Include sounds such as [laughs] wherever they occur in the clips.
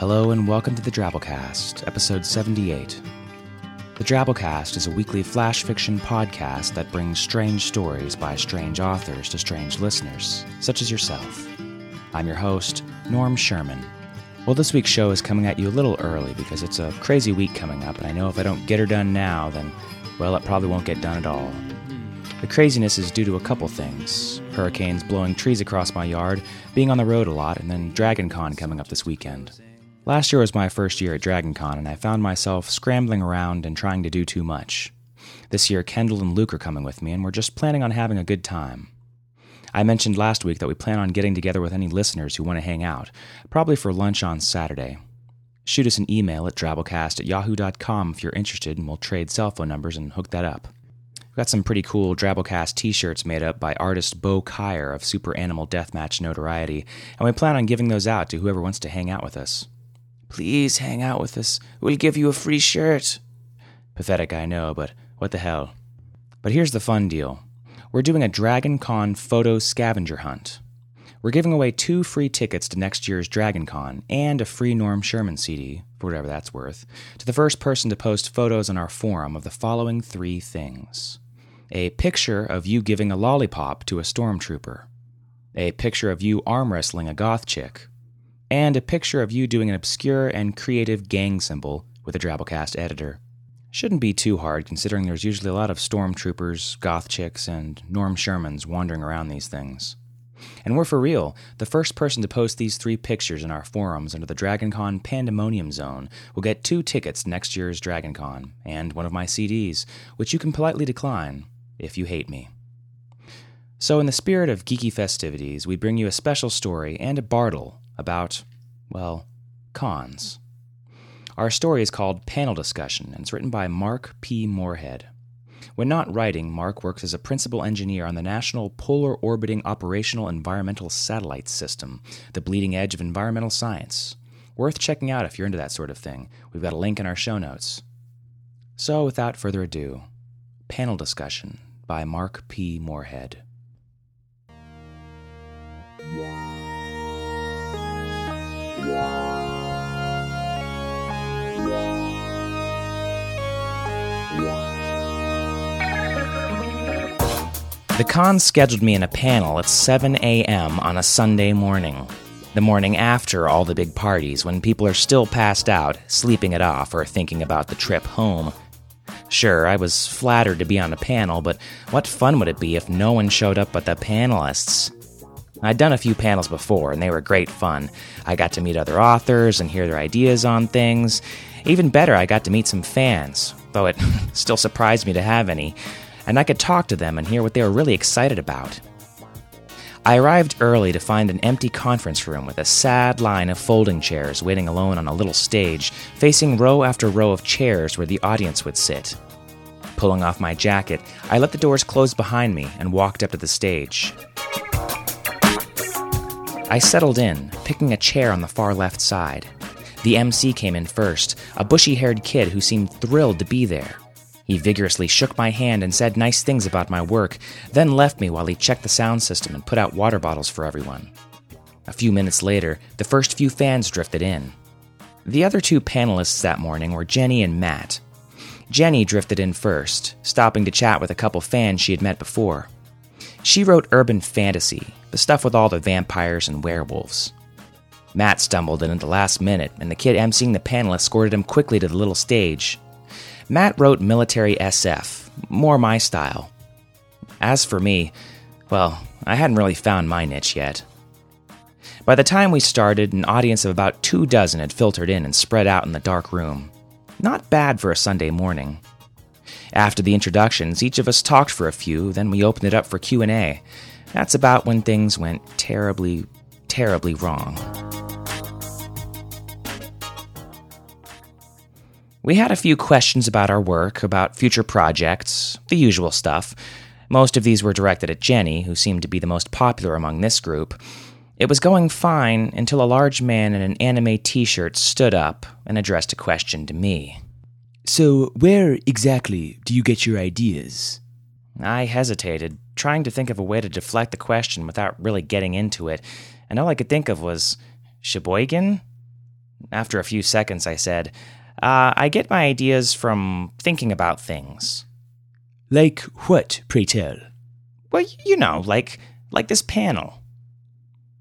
Hello and welcome to the Drabblecast, episode 78. The Drabblecast is a weekly flash fiction podcast that brings strange stories by strange authors to strange listeners, such as yourself. I'm your host, Norm Sherman. Well, this week's show is coming at you a little early because it's a crazy week coming up, and I know if I don't get her done now, then, well, it probably won't get done at all. The craziness is due to a couple things hurricanes blowing trees across my yard, being on the road a lot, and then Dragon Con coming up this weekend. Last year was my first year at Dragon Con, and I found myself scrambling around and trying to do too much. This year, Kendall and Luke are coming with me, and we're just planning on having a good time. I mentioned last week that we plan on getting together with any listeners who want to hang out, probably for lunch on Saturday. Shoot us an email at drabblecast at yahoo.com if you're interested, and we'll trade cell phone numbers and hook that up. We've got some pretty cool Drabblecast t shirts made up by artist Bo Kaier of Super Animal Deathmatch notoriety, and we plan on giving those out to whoever wants to hang out with us. Please hang out with us. We'll give you a free shirt. Pathetic, I know, but what the hell. But here's the fun deal we're doing a Dragon Con photo scavenger hunt. We're giving away two free tickets to next year's Dragon Con and a free Norm Sherman CD, for whatever that's worth, to the first person to post photos on our forum of the following three things a picture of you giving a lollipop to a stormtrooper, a picture of you arm wrestling a goth chick, and a picture of you doing an obscure and creative gang symbol with a Drabblecast editor. Shouldn't be too hard considering there's usually a lot of stormtroopers, goth chicks, and Norm Shermans wandering around these things. And we're for real. The first person to post these three pictures in our forums under the DragonCon Pandemonium Zone will get two tickets next year's DragonCon and one of my CDs, which you can politely decline if you hate me. So, in the spirit of geeky festivities, we bring you a special story and a bardle about, well, cons. Our story is called Panel Discussion, and it's written by Mark P. Moorhead. When not writing, Mark works as a principal engineer on the National Polar Orbiting Operational Environmental Satellite System, the bleeding edge of environmental science. Worth checking out if you're into that sort of thing. We've got a link in our show notes. So, without further ado, Panel Discussion by Mark P. Moorhead. The con scheduled me in a panel at 7 a.m. on a Sunday morning. The morning after all the big parties, when people are still passed out, sleeping it off, or thinking about the trip home. Sure, I was flattered to be on a panel, but what fun would it be if no one showed up but the panelists? I'd done a few panels before, and they were great fun. I got to meet other authors and hear their ideas on things. Even better, I got to meet some fans, though it [laughs] still surprised me to have any, and I could talk to them and hear what they were really excited about. I arrived early to find an empty conference room with a sad line of folding chairs waiting alone on a little stage, facing row after row of chairs where the audience would sit. Pulling off my jacket, I let the doors close behind me and walked up to the stage. I settled in, picking a chair on the far left side. The MC came in first, a bushy haired kid who seemed thrilled to be there. He vigorously shook my hand and said nice things about my work, then left me while he checked the sound system and put out water bottles for everyone. A few minutes later, the first few fans drifted in. The other two panelists that morning were Jenny and Matt. Jenny drifted in first, stopping to chat with a couple fans she had met before. She wrote urban fantasy, the stuff with all the vampires and werewolves. Matt stumbled in at the last minute, and the kid emceeing the panel escorted him quickly to the little stage. Matt wrote military SF, more my style. As for me, well, I hadn't really found my niche yet. By the time we started, an audience of about two dozen had filtered in and spread out in the dark room. Not bad for a Sunday morning. After the introductions, each of us talked for a few, then we opened it up for Q&A. That's about when things went terribly, terribly wrong. We had a few questions about our work, about future projects, the usual stuff. Most of these were directed at Jenny, who seemed to be the most popular among this group. It was going fine until a large man in an anime t shirt stood up and addressed a question to me. So, where exactly do you get your ideas? I hesitated, trying to think of a way to deflect the question without really getting into it, and all I could think of was Sheboygan? After a few seconds, I said, uh, I get my ideas from thinking about things. Like what, pray tell? Well, you know, like like this panel.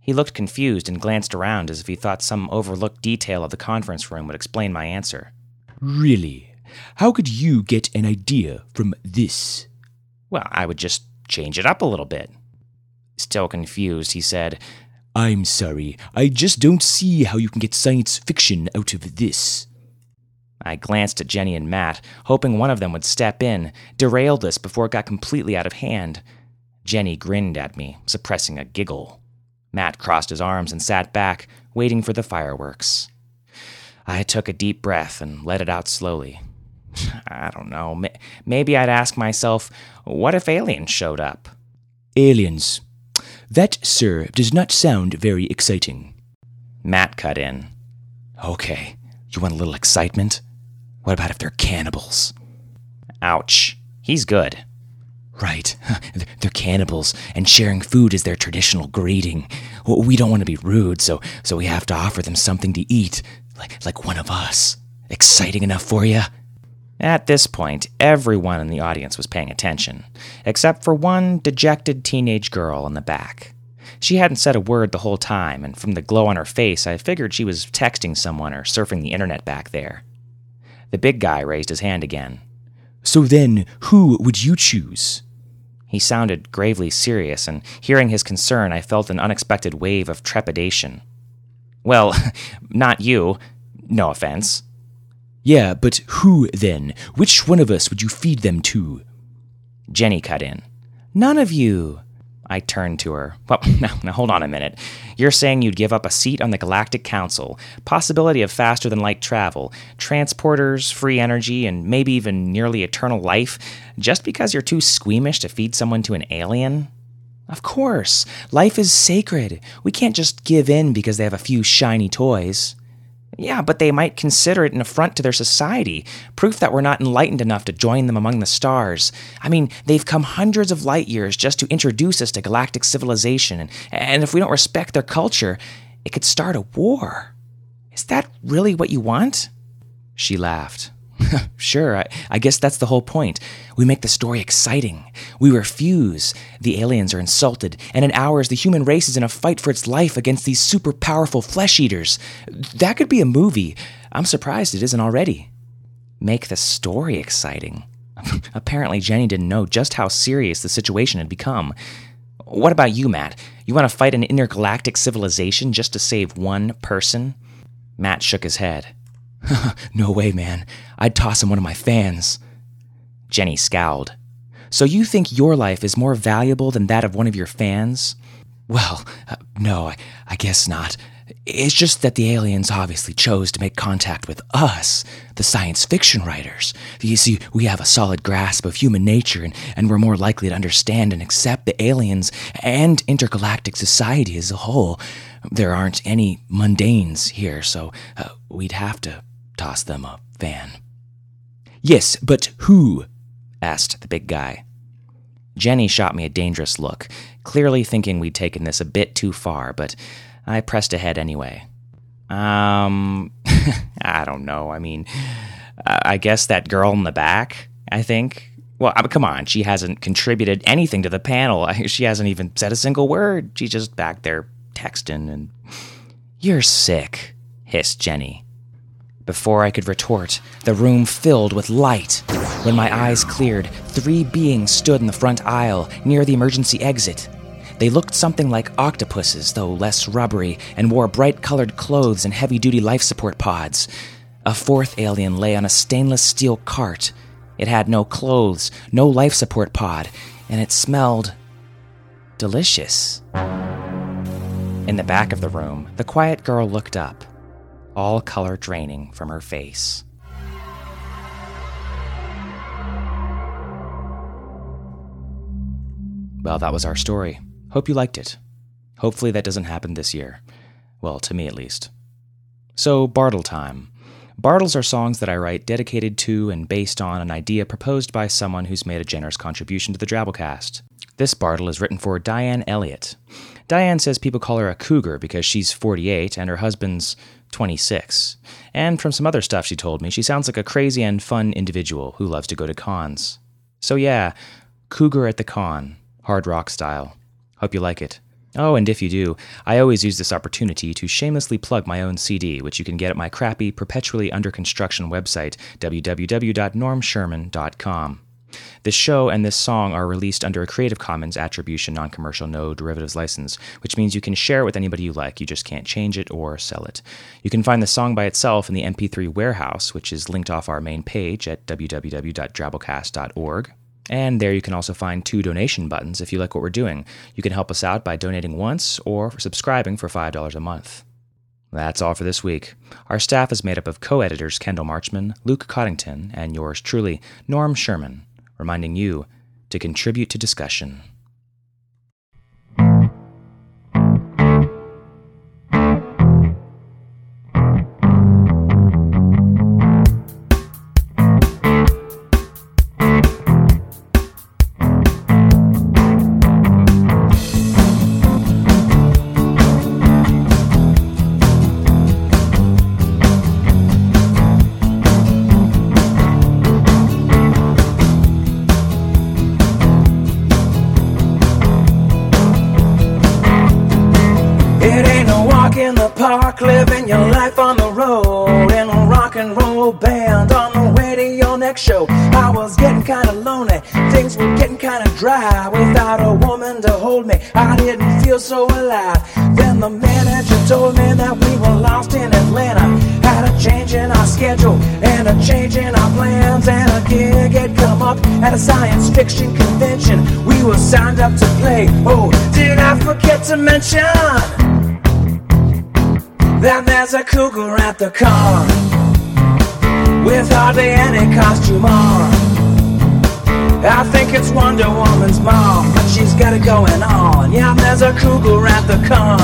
He looked confused and glanced around as if he thought some overlooked detail of the conference room would explain my answer. Really? How could you get an idea from this? Well, I would just change it up a little bit. Still confused, he said, I'm sorry, I just don't see how you can get science fiction out of this. I glanced at Jenny and Matt, hoping one of them would step in, derail this before it got completely out of hand. Jenny grinned at me, suppressing a giggle. Matt crossed his arms and sat back, waiting for the fireworks. I took a deep breath and let it out slowly. I don't know. Maybe I'd ask myself, what if aliens showed up? Aliens. That, sir, does not sound very exciting. Matt cut in. Okay, you want a little excitement? What about if they're cannibals? Ouch. He's good. Right. [laughs] They're cannibals, and sharing food is their traditional greeting. We don't want to be rude, so so we have to offer them something to eat, like like one of us. Exciting enough for you? At this point, everyone in the audience was paying attention, except for one dejected teenage girl in the back. She hadn't said a word the whole time, and from the glow on her face, I figured she was texting someone or surfing the internet back there. The big guy raised his hand again. So then, who would you choose? He sounded gravely serious, and hearing his concern, I felt an unexpected wave of trepidation. Well, [laughs] not you. No offense. Yeah, but who then? Which one of us would you feed them to? Jenny cut in. None of you. I turned to her. Well, [laughs] now, now hold on a minute. You're saying you'd give up a seat on the Galactic Council, possibility of faster than light travel, transporters, free energy, and maybe even nearly eternal life, just because you're too squeamish to feed someone to an alien? Of course. Life is sacred. We can't just give in because they have a few shiny toys. Yeah, but they might consider it an affront to their society, proof that we're not enlightened enough to join them among the stars. I mean, they've come hundreds of light years just to introduce us to galactic civilization, and, if we don't respect their culture, it could start a war. Is that really what you want? She laughed. [laughs] sure, I, I, guess that's the whole point. We make the story exciting. We refuse. The aliens are insulted, and in hours, the human race is in a fight for its life against these super powerful flesh eaters. That could be a movie. I'm surprised it isn't already. Make the story exciting. [laughs] Apparently, Jenny didn't know just how serious the situation had become. What about you, Matt? You want to fight an intergalactic civilization just to save one person? Matt shook his head. [laughs] no way, man. I'd toss him one of my fans. Jenny scowled. So you think your life is more valuable than that of one of your fans? Well, uh, no, I, I guess not. It's just that the aliens obviously chose to make contact with us, the science fiction writers. You see, we have a solid grasp of human nature, and, and we're more likely to understand and accept the aliens and intergalactic society as a whole. There aren't any mundanes here, so uh, we'd have to toss them a fan. Yes, but who? asked the big guy. Jenny shot me a dangerous look, clearly thinking we'd taken this a bit too far, but I pressed ahead anyway. Um, [laughs] I don't know. I mean, I guess that girl in the back, I think. Well, I mean, come on, she hasn't contributed anything to the panel. [laughs] She hasn't even said a single word. She's just back there texting and. You're sick, hissed Jenny. Before I could retort, the room filled with light. When my eyes cleared, three beings stood in the front aisle near the emergency exit. They looked something like octopuses, though less rubbery, and wore bright colored clothes and heavy duty life support pods. A fourth alien lay on a stainless steel cart. It had no clothes, no life support pod, and it smelled delicious. In the back of the room, the quiet girl looked up all color draining from her face. Well, that was our story. Hope you liked it. Hopefully, that doesn't happen this year. Well, to me at least. So, Bardle time. Bardles are songs that I write dedicated to and based on an idea proposed by someone who's made a generous contribution to the Drabblecast. This Bardle is written for Diane Elliott. Diane says people call her a cougar because she's 48 and her husband's 26. And from some other stuff she told me, she sounds like a crazy and fun individual who loves to go to cons. So yeah, Cougar at the Con, hard rock style. Hope you like it. Oh, and if you do, I always use this opportunity to shamelessly plug my own CD, which you can get at my crappy, perpetually under construction website, www.normsherman.com. This show and this song are released under a Creative Commons Attribution Non Commercial No Derivatives license, which means you can share it with anybody you like. You just can't change it or sell it. You can find the song by itself in the MP3 warehouse, which is linked off our main page at www.drabblecast.org. And there you can also find two donation buttons if you like what we're doing. You can help us out by donating once or subscribing for $5 a month. That's all for this week. Our staff is made up of co editors Kendall Marchman, Luke Coddington, and yours truly, Norm Sherman, reminding you to contribute to discussion. Park, living your life on the road. In a rock and roll band on the way to your next show. I was getting kinda lonely, things were getting kinda dry. Without a woman to hold me, I didn't feel so alive. Then the manager told me that we were lost in Atlanta. Had a change in our schedule and a change in our plans. And a gig had come up at a science fiction convention. We were signed up to play. Oh, did I forget to mention? Then there's a cougar at the con with hardly any costume on. I think it's Wonder Woman's mom, but she's got it going on. Yeah, there's a cougar at the con.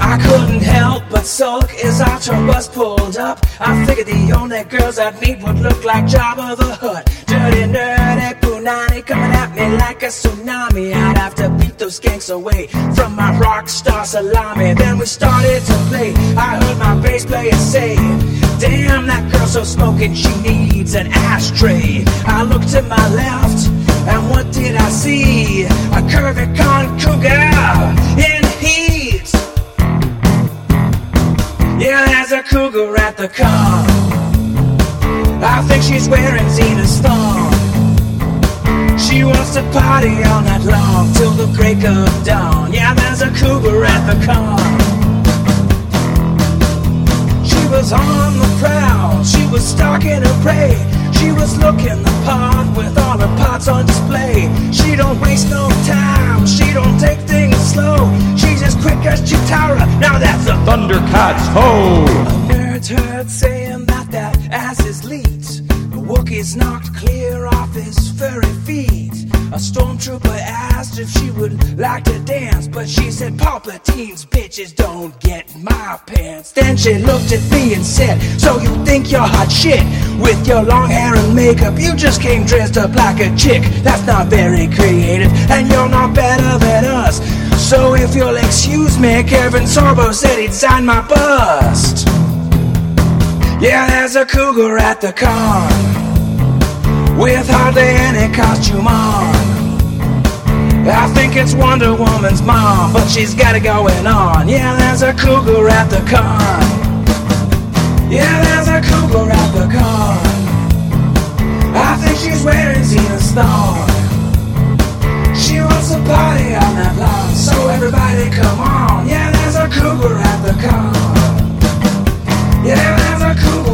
I couldn't help but sulk as our tour bus pulled up. I figured the only girls I'd meet would look like Jabba the Hutt. Dirty, nerdy, punani coming at me like a tsunami. I'd have to beat those skanks away from my rock star salami. Then we started to play. I heard my bass player say, Damn, that girl's so smoking, she needs an ashtray. I looked to my left, and what did I see? A curvy con the break of dawn. Yeah, there's a cougar at the car. She was on the prowl, she was stalking her prey. She was looking the part with all her parts on display. She don't waste no time, she don't take things slow. She's as quick as Cheetara. Now that's a Thundercats, ho! Nerds heard saying that that ass is leaked. The Wookiees knocked clear off his furry feet. A stormtrooper asked if she would like to dance, but she said, Palpatine's bitches don't get my pants. Then she looked at me and said, So you think you're hot shit? With your long hair and makeup, you just came dressed up like a chick. That's not very creative, and you're not better than us. So if you'll excuse me, Kevin Sorbo said he'd sign my bust. Yeah, there's a cougar at the con with hardly any costume on. I think it's Wonder Woman's mom, but she's got it going on. Yeah, there's a cougar at the con. Yeah, there's a cougar at the con. I think she's wearing Xena Storm. She wants a party on that lawn, so everybody come on. Yeah, there's a cougar at the con. Yeah, there's a cougar.